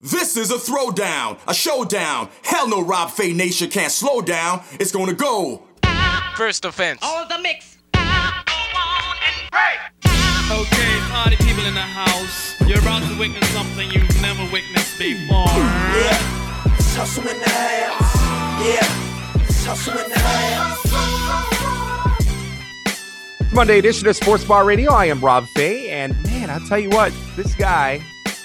This is a throwdown, a showdown. Hell no, Rob Fay Nation can't slow down. It's gonna go. First offense. All the mix. Okay, party people in the house. You're about to witness something you've never witnessed before. Yeah, it's hustle in the house. Yeah, it's hustle in the house. Monday edition of Sports Bar Radio. I am Rob Fay, and man, I'll tell you what, this guy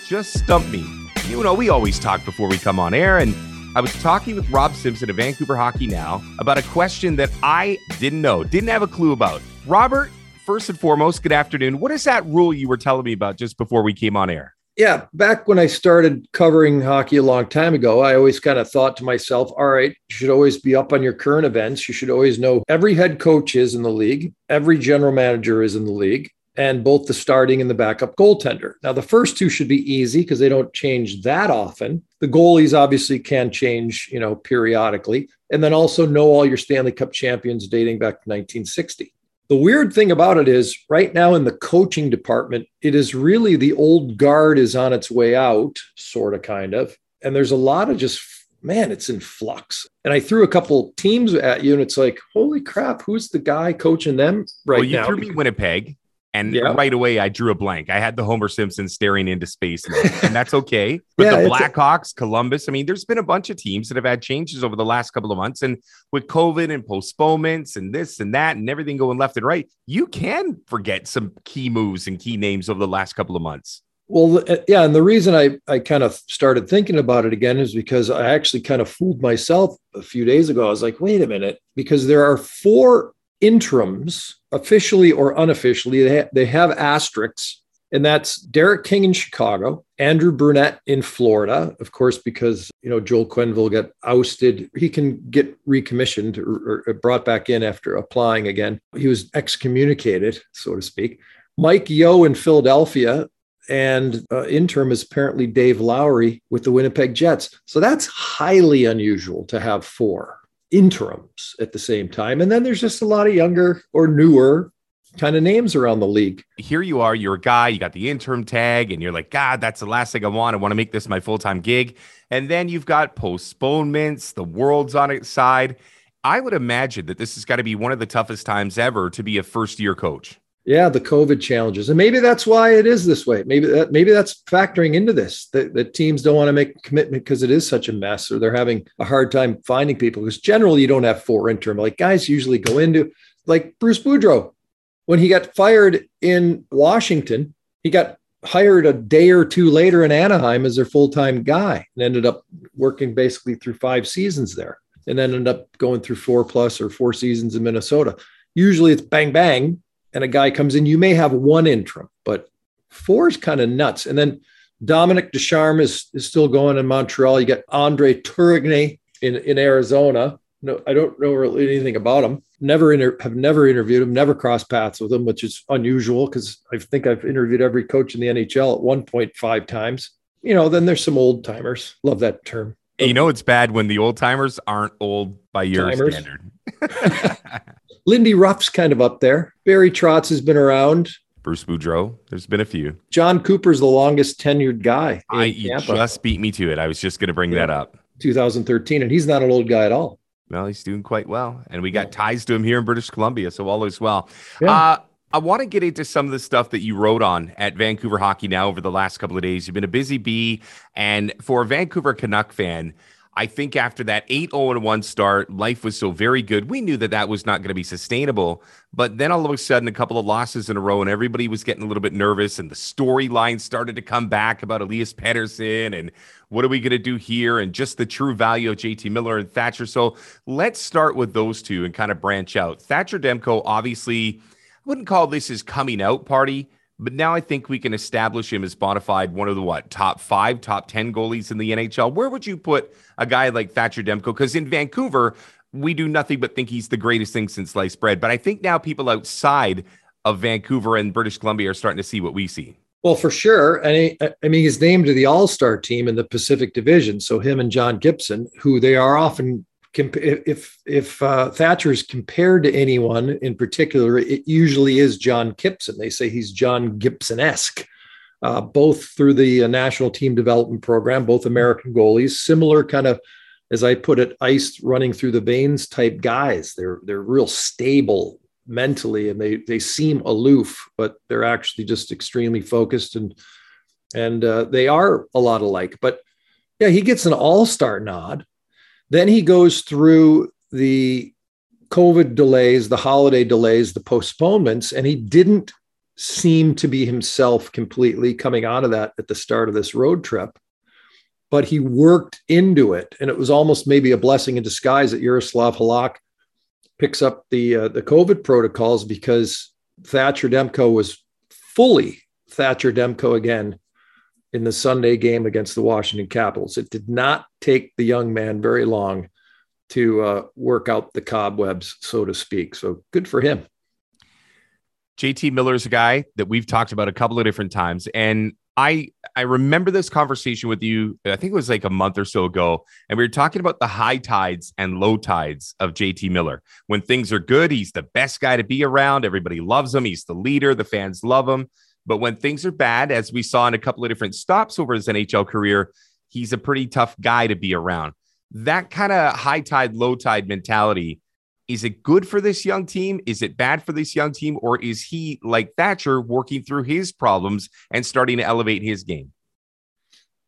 just stumped me. You know, we always talk before we come on air, and I was talking with Rob Simpson of Vancouver Hockey Now about a question that I didn't know, didn't have a clue about. Robert, first and foremost, good afternoon. What is that rule you were telling me about just before we came on air? Yeah, back when I started covering hockey a long time ago, I always kind of thought to myself, all right, you should always be up on your current events. You should always know every head coach is in the league, every general manager is in the league, and both the starting and the backup goaltender. Now, the first two should be easy because they don't change that often. The goalies obviously can change, you know, periodically. And then also know all your Stanley Cup champions dating back to 1960. The weird thing about it is right now in the coaching department, it is really the old guard is on its way out, sort of, kind of. And there's a lot of just, man, it's in flux. And I threw a couple teams at you, and it's like, holy crap, who's the guy coaching them right well, you now? threw me Winnipeg, and Yeah. right away I drew a blank. I had the Homer Simpson staring into space, and that's okay. But Yeah, the it's a- Blackhawks, Columbus, I mean, there's been a bunch of teams that have had changes over the last couple of months, and with COVID and postponements and this and that and everything going left and right, you can forget some key moves and key names over the last couple of months. Well, uh, yeah, and the reason I I kind of started thinking about it again is because I actually kind of fooled myself a few days ago. I was like, wait a minute, because there are four interims, officially or unofficially. They ha- they have asterisks, and that's Derek King in Chicago, Andrew Brunette in Florida, of course, because you know Joel Quenneville got ousted. He can get recommissioned or, brought back in after applying again. He was excommunicated, so to speak. Mike Yeo in Philadelphia, and uh, interim is apparently Dave Lowry with the Winnipeg Jets. So that's highly unusual to have four interims at the same time. And then there's just a lot of younger or newer kind of names around the league. Here you are, you're a guy, you got the interim tag, and you're like, God, that's the last thing I want. I want to make this my full time gig. And then you've got postponements, the world's on its side. I would imagine that this has got to be one of the toughest times ever to be a first year coach. Yeah, the COVID challenges, and maybe that's why it is this way. Maybe that maybe that's factoring into this that, that teams don't want to make commitment because it is such a mess, or they're having a hard time finding people. Because generally, you don't have four interim. Like guys usually go into like Bruce Boudreau when he got fired in Washington, he got hired a day or two later in Anaheim as their full time guy, and ended up working basically through five seasons there, and then ended up going through four plus or four seasons in Minnesota. Usually, it's bang bang and a guy comes in, you may have one interim, but four is kind of nuts. And then Dominic Ducharme is, is still going in Montreal. You got Andre Tourigny in, in Arizona. No, I don't know really anything about him. Never inter- have never interviewed him, never crossed paths with him, which is unusual because I think I've interviewed every coach in the NHL at 1.5 times. You know, then there's some old timers. Love that term. You know, it's bad when the old timers aren't old by your Timers. standard. Lindy Ruff's kind of up there. Barry Trotz has been around. Bruce Boudreau, there's been a few. Jon Cooper's the longest tenured guy in I Tampa. just beat me to it. I was just going to bring that up. 2013, and he's not an old guy at all. Well, he's doing quite well, and we got ties to him here in British Columbia, so all is well. Yeah. Uh, I want to get into some of the stuff that you wrote on at Vancouver Hockey Now over the last couple of days. You've been a busy bee, and for a Vancouver Canuck fan, I think after that 8 0 1 start, life was so very good. We knew that that was not going to be sustainable. But then all of a sudden, a couple of losses in a row, and everybody was getting a little bit nervous, and the storyline started to come back about Elias Pettersson and what are we going to do here, and just the true value of JT Miller and Thatcher. So let's start with those two and kind of branch out. Thatcher Demko, obviously, I wouldn't call this his coming out party, but now I think we can establish him as bona fide one of the what top five, top ten goalies in the NHL. Where would you put a guy like Thatcher Demko? Because in Vancouver, we do nothing but think he's the greatest thing since sliced bread. But I think now people outside of Vancouver and British Columbia are starting to see what we see. Well, for sure. And he, I mean, he's named to the All Star team in the Pacific Division. So him and John Gibson, who they are often, if if uh, Thatcher is compared to anyone in particular, it usually is John Gibson. They say he's John Gibson esque. uh, both through the uh, national team development program, both American goalies, similar kind of, as I put it, ice running through the veins type guys. They're they're real stable mentally, and they they seem aloof, but they're actually just extremely focused and and uh, they are a lot alike. But yeah, he gets an all star nod. Then he goes through the COVID delays, the holiday delays, the postponements, and he didn't seem to be himself completely coming out of that at the start of this road trip. But he worked into it, and it was almost maybe a blessing in disguise that Yaroslav Halak picks up the uh, the COVID protocols because Thatcher Demko was fully Thatcher Demko again in the Sunday game against the Washington Capitals. It did not take the young man very long to uh, work out the cobwebs, so to speak. So good for him. JT Miller is a guy that we've talked about a couple of different times, and I I remember this conversation with you. I think it was like a month or so ago, and we were talking about the high tides and low tides of JT Miller. When things are good, he's the best guy to be around. Everybody loves him. He's the leader. The fans love him. But when things are bad, as we saw in a couple of different stops over his NHL career, he's a pretty tough guy to be around. That kind of high tide, low tide mentality is it good for this young team? Is it bad for this young team? Or is he, like Thatcher, working through his problems and starting to elevate his game?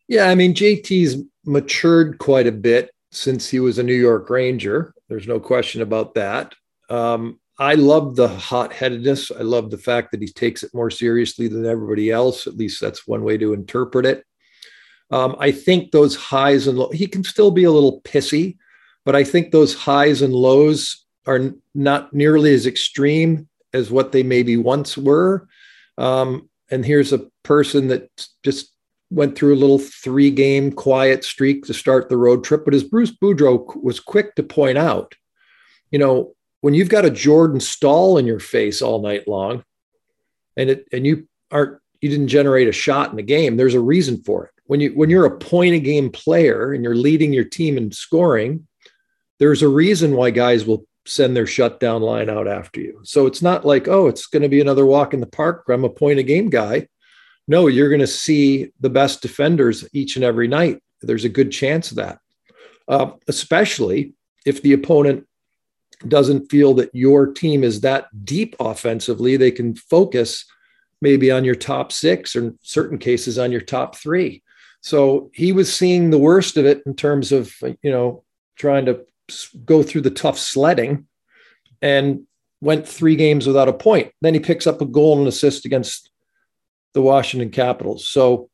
Yeah, I mean, JT's matured quite a bit since he was a New York Ranger. There's no question about that. Um, I love the hot headedness. I love the fact that he takes it more seriously than everybody else. At least that's one way to interpret it. Um, I think those highs and lows, he can still be a little pissy, but I think those highs and lows are not nearly as extreme as what they maybe once were. Um, and here's a person that just went through a little three game quiet streak to start the road trip. But as Bruce Boudreau was quick to point out, you know, when you've got a Jordan Staal in your face all night long, and it and you aren't you didn't generate a shot in the game, there's a reason for it. When you when you're a point a game player and you're leading your team in scoring, there's a reason why guys will send their shutdown line out after you. So it's not like, oh, it's going to be another walk in the park. I'm a point a game guy. No, you're going to see the best defenders each and every night. There's a good chance of that, uh, especially if the opponent doesn't feel that your team is that deep offensively, they can focus maybe on your top six or in certain cases on your top three. So he was seeing the worst of it in terms of, you know, trying to go through the tough sledding and went three games without a point. Then he picks up a goal and assist against the Washington Capitals. So,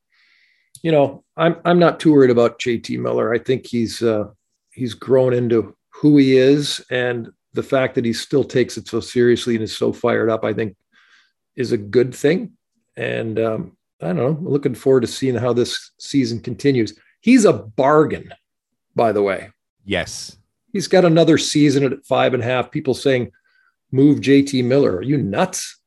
you know, I'm I'm not too worried about JT Miller. I think he's uh, he's grown into who he is and the fact that he still takes it so seriously and is so fired up, I think, is a good thing. And um, I don't know, looking forward to seeing how this season continues. He's a bargain, by the way. Yes. He's got another season at five and a half. People saying, move JT Miller. Are you nuts?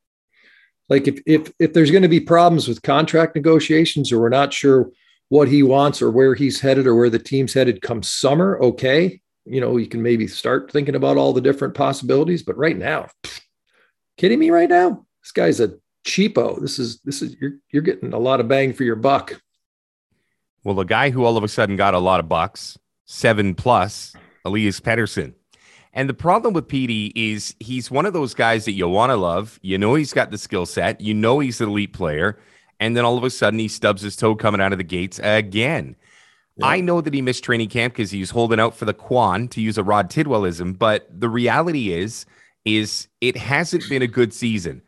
Like if if if there's going to be problems with contract negotiations or we're not sure what he wants or where he's headed or where the team's headed come summer, okay you know, you can maybe start thinking about all the different possibilities. But right now, pff, kidding me right now? This guy's a cheapo. This is this is you're you're getting a lot of bang for your buck. Well, the guy who all of a sudden got a lot of bucks, seven plus, Elias Pettersson. And the problem with Petey is he's one of those guys that you want to love. You know he's got the skill set. You know he's an elite player. And then all of a sudden he stubs his toe coming out of the gates again. I know that he missed training camp because he was holding out for the Kwan to use a Rod Tidwellism, but the reality is, is it hasn't been a good season.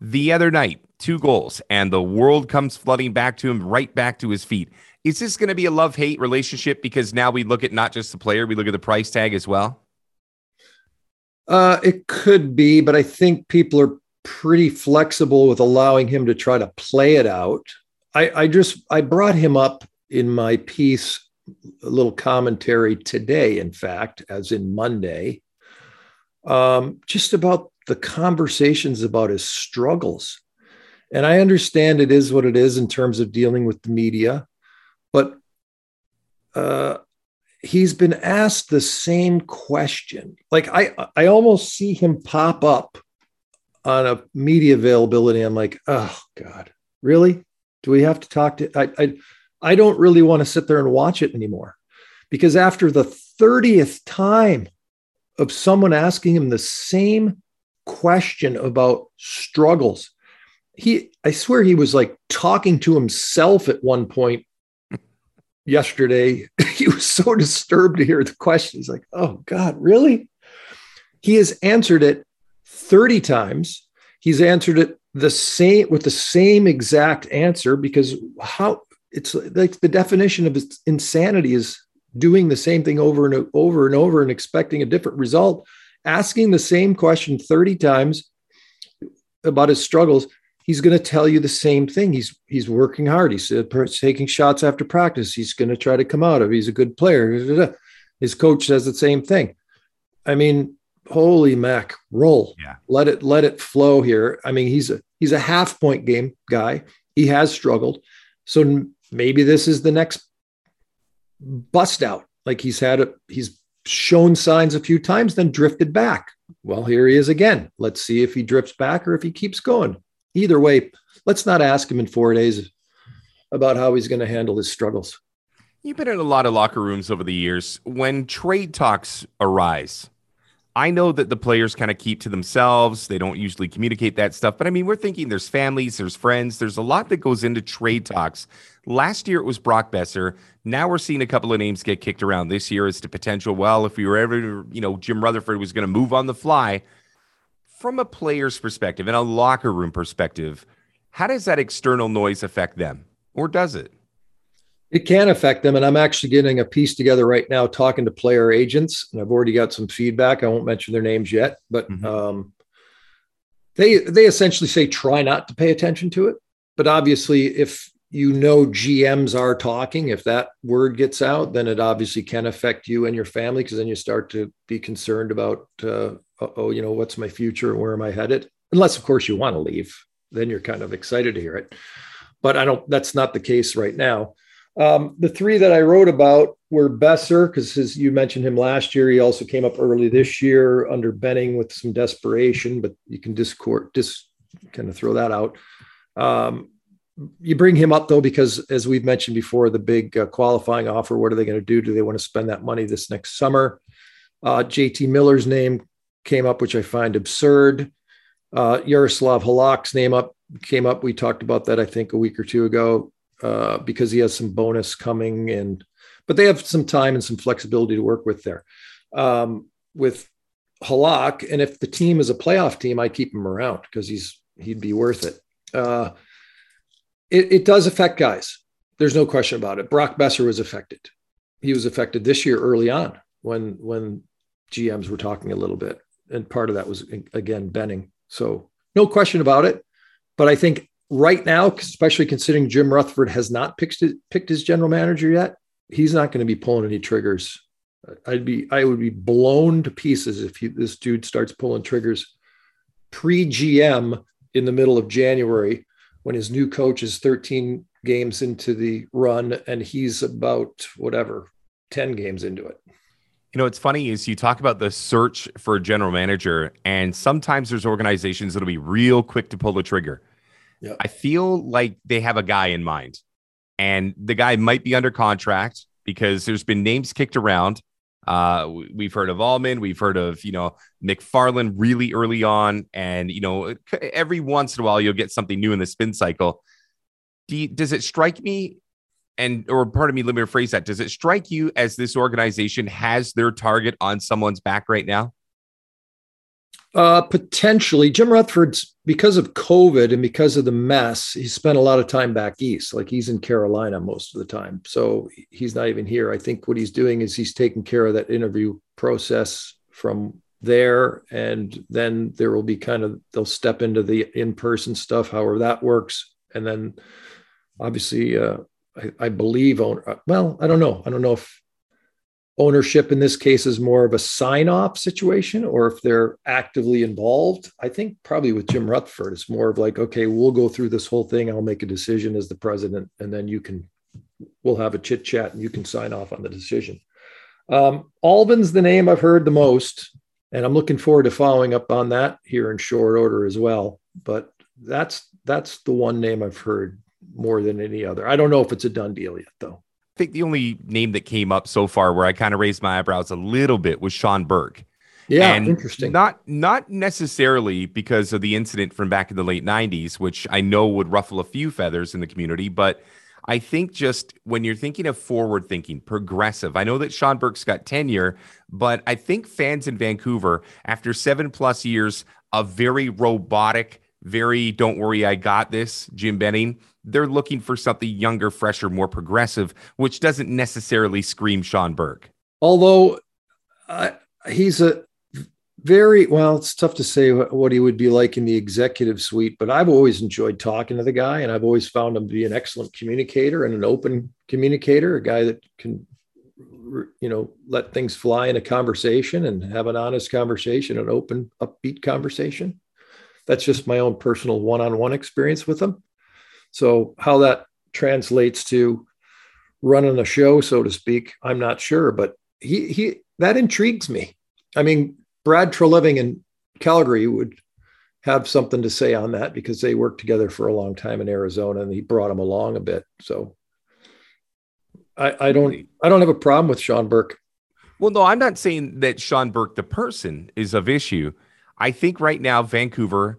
The other night, two goals, and the world comes flooding back to him, right back to his feet. Is this going to be a love hate relationship because now we look at not just the player, we look at the price tag as well? Uh, it could be, but I think people are pretty flexible with allowing him to try to play it out. I, I just I brought him up in my piece, a little commentary today, in fact, as in Monday, um, just about the conversations about his struggles. And I understand it is what it is in terms of dealing with the media, but uh, he's been asked the same question. Like I, I almost see him pop up on a media availability. I'm like, oh God, really? Do we have to talk to? I, I, I don't really want to sit there and watch it anymore because after the 30th time of someone asking him the same question about struggles, he, I swear he was like talking to himself at one point yesterday. he was so disturbed to hear the question. He's like, oh God, really? He has answered it 30 times. He's answered it the same with the same exact answer because how it's like the definition of insanity is doing the same thing over and over and over and expecting a different result asking the same question 30 times about his struggles. He's going to tell you the same thing. He's he's working hard. He's uh, taking shots after practice. He's going to try to come out of he's a good player. His coach says the same thing. I mean holy mac roll. Yeah. Let it let it flow here. I mean he's a he's a half point game guy. He has struggled. So maybe this is the next bust out like he's had a he's shown signs a few times then drifted back well here he is again let's see if he drifts back or if he keeps going either way let's not ask him in four days about how he's going to handle his struggles you've been in a lot of locker rooms over the years when trade talks arise I know that the players kind of keep to themselves. They don't usually communicate that stuff. But I mean, we're thinking there's families, there's friends, there's a lot that goes into trade talks. Last year it was Brock Boeser. Now we're seeing a couple of names get kicked around this year as to potential. Well, if we were ever, you know, Jim Rutherford was going to move on the fly. From a player's perspective and a locker room perspective, how does that external noise affect them? Or does it? It can affect them. And I'm actually getting a piece together right now talking to player agents. And I've already got some feedback. I won't mention their names yet, but mm-hmm. um, they they essentially say try not to pay attention to it. But obviously, if you know GMs are talking, if that word gets out, then it obviously can affect you and your family because then you start to be concerned about, uh, oh, you know, what's my future where am I headed? Unless, of course, you want to leave, then you're kind of excited to hear it. But I don't. That's not the case right now. Um, the three that I wrote about were Boeser, because you mentioned him last year, he also came up early this year under Benning with some desperation, but you can discord, dis, kind of throw that out. Um, you bring him up though, because as we've mentioned before, the big uh, qualifying offer, what are they going to do? Do they want to spend that money this next summer? Uh, JT Miller's name came up, which I find absurd. Uh, Yaroslav Halak's name up came up. We talked about that, I think, a week or two ago uh, because he has some bonus coming and but they have some time and some flexibility to work with there. Um, with Halak, and if the team is a playoff team, I keep him around because he's he'd be worth it. It. It does affect guys. There's no question about it. Brock Boeser was affected. He was affected this year early on when when GMs were talking a little bit, and part of that was again Benning. So no question about it. But I think right now, especially considering Jim Rutherford has not picked his, picked his general manager yet, he's not going to be pulling any triggers. I'd be I would be blown to pieces if he, this dude starts pulling triggers pre GM in the middle of January when his new coach is 13 games into the run and he's about whatever 10 games into it. You know, it's funny is you talk about the search for a general manager, and sometimes there's organizations that'll be real quick to pull the trigger. Yep. I feel like they have a guy in mind, and the guy might be under contract because there's been names kicked around. Uh, we've heard of Allvin, we've heard of you know McFarland really early on, and you know every once in a while you'll get something new in the spin cycle. Do you, does it strike me, and or pardon me, let me rephrase that. Does it strike you as this organization has their target on someone's back right now? Uh, potentially, Jim Rutherford's because of COVID and because of the mess, he spent a lot of time back east. Like he's in Carolina most of the time, so he's not even here. I think what he's doing is he's taking care of that interview process from there, and then there will be kind of they'll step into the in-person stuff, however that works, and then obviously, uh, I, I believe. Well, I don't know. I don't know if ownership in this case is more of a sign off situation or if they're actively involved. I think probably with Jim Rutherford, it's more of like, okay, we'll go through this whole thing. I'll make a decision as the president, and then you can, we'll have a chit chat and you can sign off on the decision. Um, Allvin's the name I've heard the most, and I'm looking forward to following up on that here in short order as well. But that's that's the one name I've heard more than any other. I don't know if it's a done deal yet, though. I think the only name that came up so far where I kind of raised my eyebrows a little bit was Sean Burke. Yeah, and interesting. Not not necessarily because of the incident from back in the late '90s, which I know would ruffle a few feathers in the community, but I think just when you're thinking of forward thinking, progressive. I know that Sean Burke's got tenure, but I think fans in Vancouver, after seven plus years of very robotic, very don't worry, I got this, Jim Benning, they're looking for something younger, fresher, more progressive, which doesn't necessarily scream Sean Burke. Although uh, he's a very well it's tough to say what he would be like in the executive suite but i've always enjoyed talking to the guy and i've always found him to be an excellent communicator and an open communicator a guy that can you know let things fly in a conversation and have an honest conversation an open upbeat conversation that's just my own personal one-on-one experience with them so how that translates to running a show so to speak i'm not sure but he he that intrigues me i mean Brad Treliving in Calgary would have something to say on that because they worked together for a long time in Arizona and he brought him along a bit. So I, I don't I don't have a problem with Sean Burke. Well, no, I'm not saying that Sean Burke, the person, is of issue. I think right now Vancouver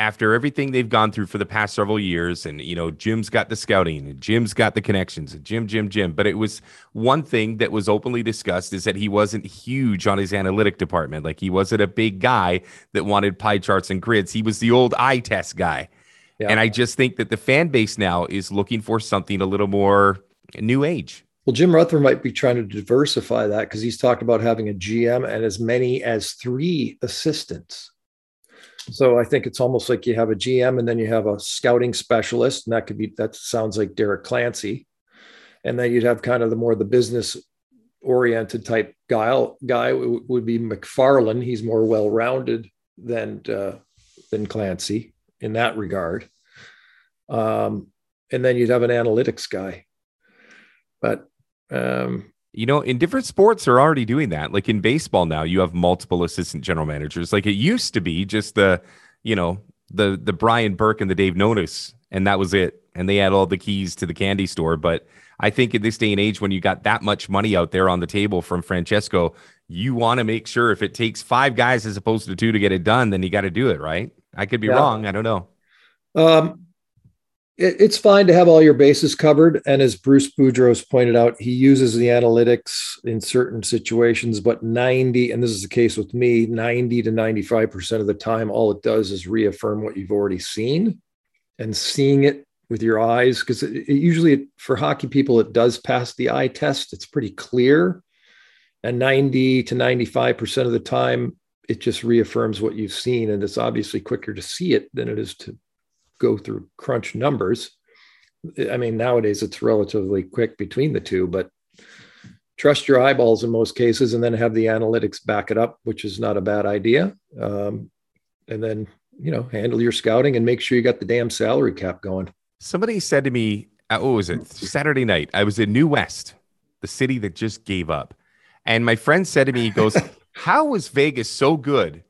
after everything they've gone through for the past several years, and you know, Jim's got the scouting, and Jim's got the connections, and Jim, Jim, Jim. But it was one thing that was openly discussed is that he wasn't huge on his analytic department. Like he wasn't a big guy that wanted pie charts and grids. He was the old eye test guy. Yeah. And I just think that the fan base now is looking for something a little more new age. Well, Jim Rutherford might be trying to diversify that because he's talked about having a GM and as many as three assistants. So I think it's almost like you have a GM and then you have a scouting specialist, and that could be that sounds like Derek Clancy, and then you'd have kind of the more the business oriented type guy. Guy would be McFarland. He's more well rounded than uh, than Clancy in that regard. Um, and then you'd have an analytics guy, but um, you know, in different sports, they're already doing that. Like in baseball now, you have multiple assistant general managers. Like it used to be just the, you know, the the Brian Burke and the Dave Nonis, and that was it. And they had all the keys to the candy store. But I think in this day and age, when you got that much money out there on the table from Francesco, you want to make sure if it takes five guys as opposed to two to get it done, then you got to do it, right? I could be yeah. wrong. I don't know. Um, it's fine to have all your bases covered. And as Bruce Boudreau's pointed out, he uses the analytics in certain situations, but 90, and this is the case with me, 90 to 95% of the time, all it does is reaffirm what you've already seen and seeing it with your eyes. Because it, it usually, for hockey people, it does pass the eye test. It's pretty clear. And 90 to 95% of the time, it just reaffirms what you've seen. And it's obviously quicker to see it than it is to go through crunch numbers. I mean, nowadays it's relatively quick between the two, but trust your eyeballs in most cases and then have the analytics back it up, which is not a bad idea. Um, and then, you know, handle your scouting and make sure you got the damn salary cap going. Somebody said to me, what was it? Saturday night. I was in New West, the city that just gave up. And my friend said to me, he goes, How was Vegas so good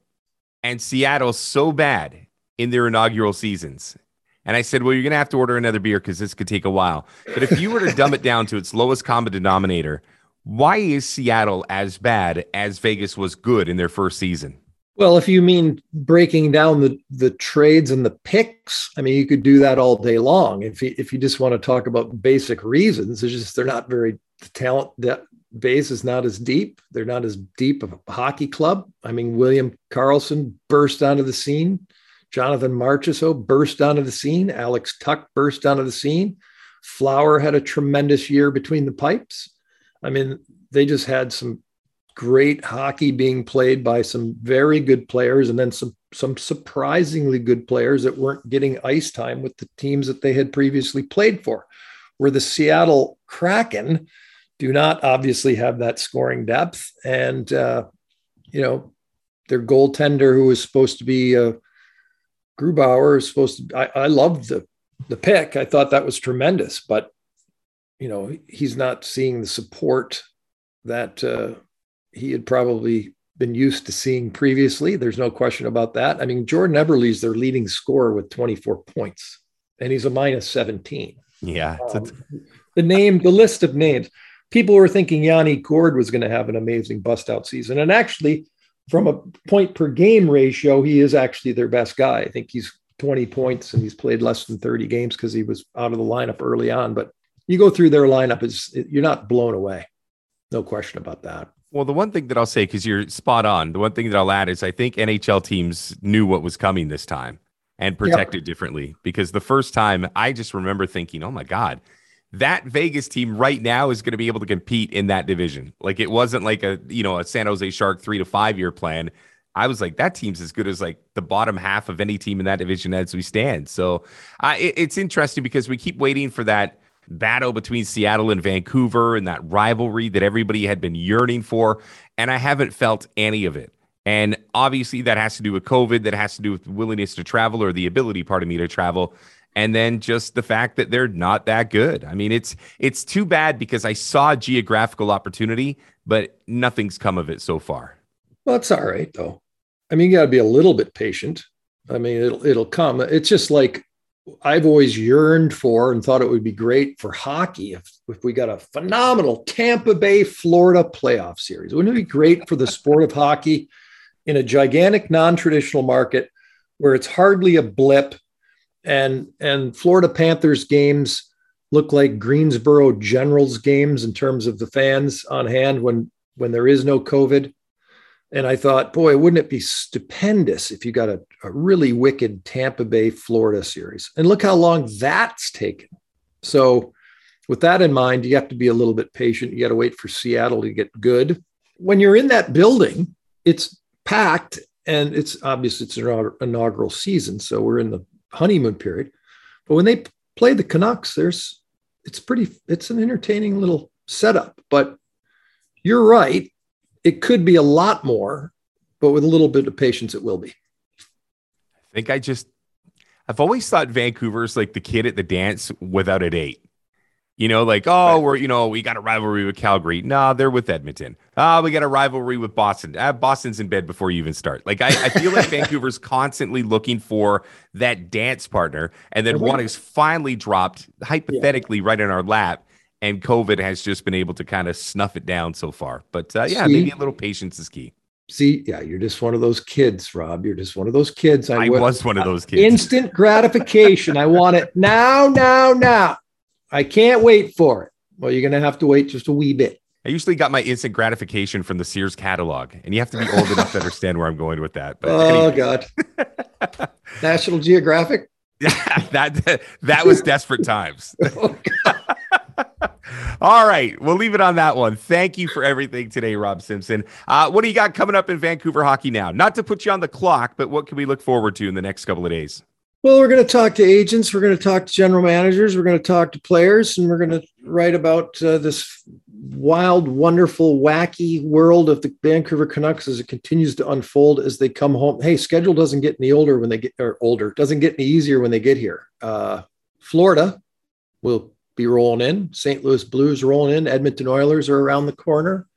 and Seattle so bad? In their inaugural seasons. And I said, well, you're going to have to order another beer because this could take a while. But if you were to dumb it down to its lowest common denominator, why is Seattle as bad as Vegas was good in their first season? Well, if you mean breaking down the, the trades and the picks, I mean, you could do that all day long. If you, if you just want to talk about basic reasons, it's just they're not very, the talent that base is not as deep. They're not as deep of a hockey club. I mean, William Karlsson burst onto the scene Jonathan Marchessault burst onto the scene. Alex Tuch burst onto the scene. Flower had a tremendous year between the pipes. I mean, they just had some great hockey being played by some very good players and then some some surprisingly good players that weren't getting ice time with the teams that they had previously played for. Where the Seattle Kraken do not obviously have that scoring depth, and uh, you know their goaltender, who was supposed to be a Grubauer is supposed to. I, I loved the the pick. I thought that was tremendous, but you know he's not seeing the support that uh, he had probably been used to seeing previously. There's no question about that. I mean, Jordan Eberle's their leading scorer with 24 points. and he's a minus 17. Yeah. Um, the name, the list of names. People were thinking Yanni Gourde was going to have an amazing bust out season. And actually, from a point per game ratio, he is actually their best guy. I think he's 20 points and he's played less than 30 games because he was out of the lineup early on. But you go through their lineup, is you're not blown away. No question about that. Well, the one thing that I'll say, because you're spot on, the one thing that I'll add is I think NHL teams knew what was coming this time and protected yep. differently. Because the first time I just remember thinking, oh my God, that Vegas team right now is going to be able to compete in that division. Like it wasn't like a, you know, a San Jose Shark three to five year plan. I was like, that team's as good as like the bottom half of any team in that division as we stand. So uh, it, it's interesting because we keep waiting for that battle between Seattle and Vancouver and that rivalry that everybody had been yearning for. And I haven't felt any of it. And obviously, that has to do with COVID, that has to do with willingness to travel or the ability, part of me, to travel. And then just the fact that they're not that good. I mean, it's it's too bad because I saw geographical opportunity, but nothing's come of it so far. Well, it's all right though. I mean, you got to be a little bit patient. I mean, it'll it'll come. It's just like I've always yearned for and thought it would be great for hockey if, if we got a phenomenal Tampa Bay, Florida playoff series. Wouldn't it be great for the sport of hockey in a gigantic non-traditional market where it's hardly a blip and and Florida Panthers games look like Greensboro Generals games in terms of the fans on hand when when there is no COVID. And I thought, boy, wouldn't it be stupendous if you got a, a really wicked Tampa Bay, Florida series? And look how long that's taken. So, with that in mind, you have to be a little bit patient. You got to wait for Seattle to get good. When you're in that building, it's packed and it's obvious it's an inaugural season. So, we're in the honeymoon period. But when they play the Canucks, there's it's pretty, it's an entertaining little setup. But you're right it could be a lot more, but with a little bit of patience, it will be. I think I just, I've always thought Vancouver's like the kid at the dance without a date. You know, like, oh, we're, you know, we got a rivalry with Calgary. Nah, they're with Edmonton. Ah, oh, we got a rivalry with Boston. Ah, Boston's in bed before you even start. Like, I, I feel like Vancouver's constantly looking for that dance partner. And then one is finally dropped, hypothetically, yeah. right in our lap and COVID has just been able to kind of snuff it down so far. But uh, yeah, See? maybe a little patience is key. See, yeah, you're just one of those kids, Rob. You're just one of those kids. I, I was one of those kids. Instant gratification. I want it now, now, now. I can't wait for it. Well, you're going to have to wait just a wee bit. I usually got my instant gratification from the Sears catalog, and you have to be old enough to understand where I'm going with that. But oh God, National Geographic. Yeah, that that was desperate times. oh, all right, we'll leave it on that one. Thank you for everything today, Rob Simpson. Uh, what do you got coming up in Vancouver hockey now? Not to put you on the clock, but what can we look forward to in the next couple of days? Well, we're going to talk to agents, we're going to talk to general managers, we're going to talk to players, and we're going to write about uh, this wild, wonderful, wacky world of the Vancouver Canucks as it continues to unfold as they come home. Hey, schedule doesn't get any older when they get or older, doesn't get any easier when they get here. Uh, Florida will be rolling in. St. Louis Blues rolling in. Edmonton Oilers are around the corner.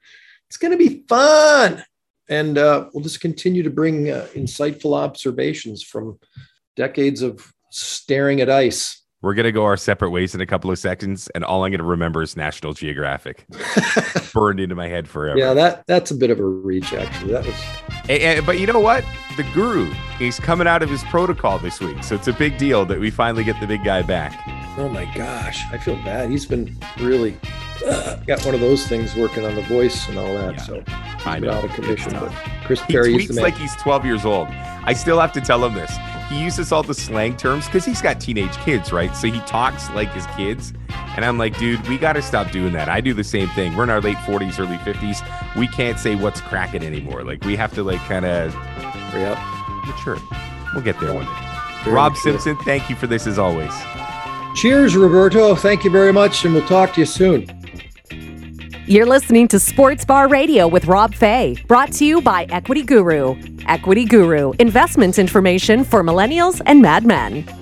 It's going to be fun. And uh, we'll just continue to bring uh, insightful observations from decades of staring at ice. We're going to go our separate ways in a couple of seconds, and all I'm going to remember is National Geographic. Burned into my head forever. Yeah, that that's a bit of a reach, actually. That was. And, and, but you know what? The guru, he's coming out of his protocol this week. So it's a big deal that we finally get the big guy back. Oh my gosh, I feel bad. He's been really uh, got one of those things working on the voice and all that. Yeah. So I know out of commission. But Chris Parry he tweets like he's 12 years old. I still have to tell him this. He uses all the slang terms because he's got teenage kids, right? So he talks like his kids. And I'm like, dude, we got to stop doing that. I do the same thing. We're in our late 40s, early 50s. We can't say what's cracking anymore. Like we have to like kind of yep. mature. We'll get there one day. Very Rob mature. Simpson, thank you for this as always. Cheers, Roberto. Thank you very much, and we'll talk to you soon. You're listening to Sports Bar Radio with Rob Fay, brought to you by Equity Guru. Equity Guru, investment information for millennials and madmen.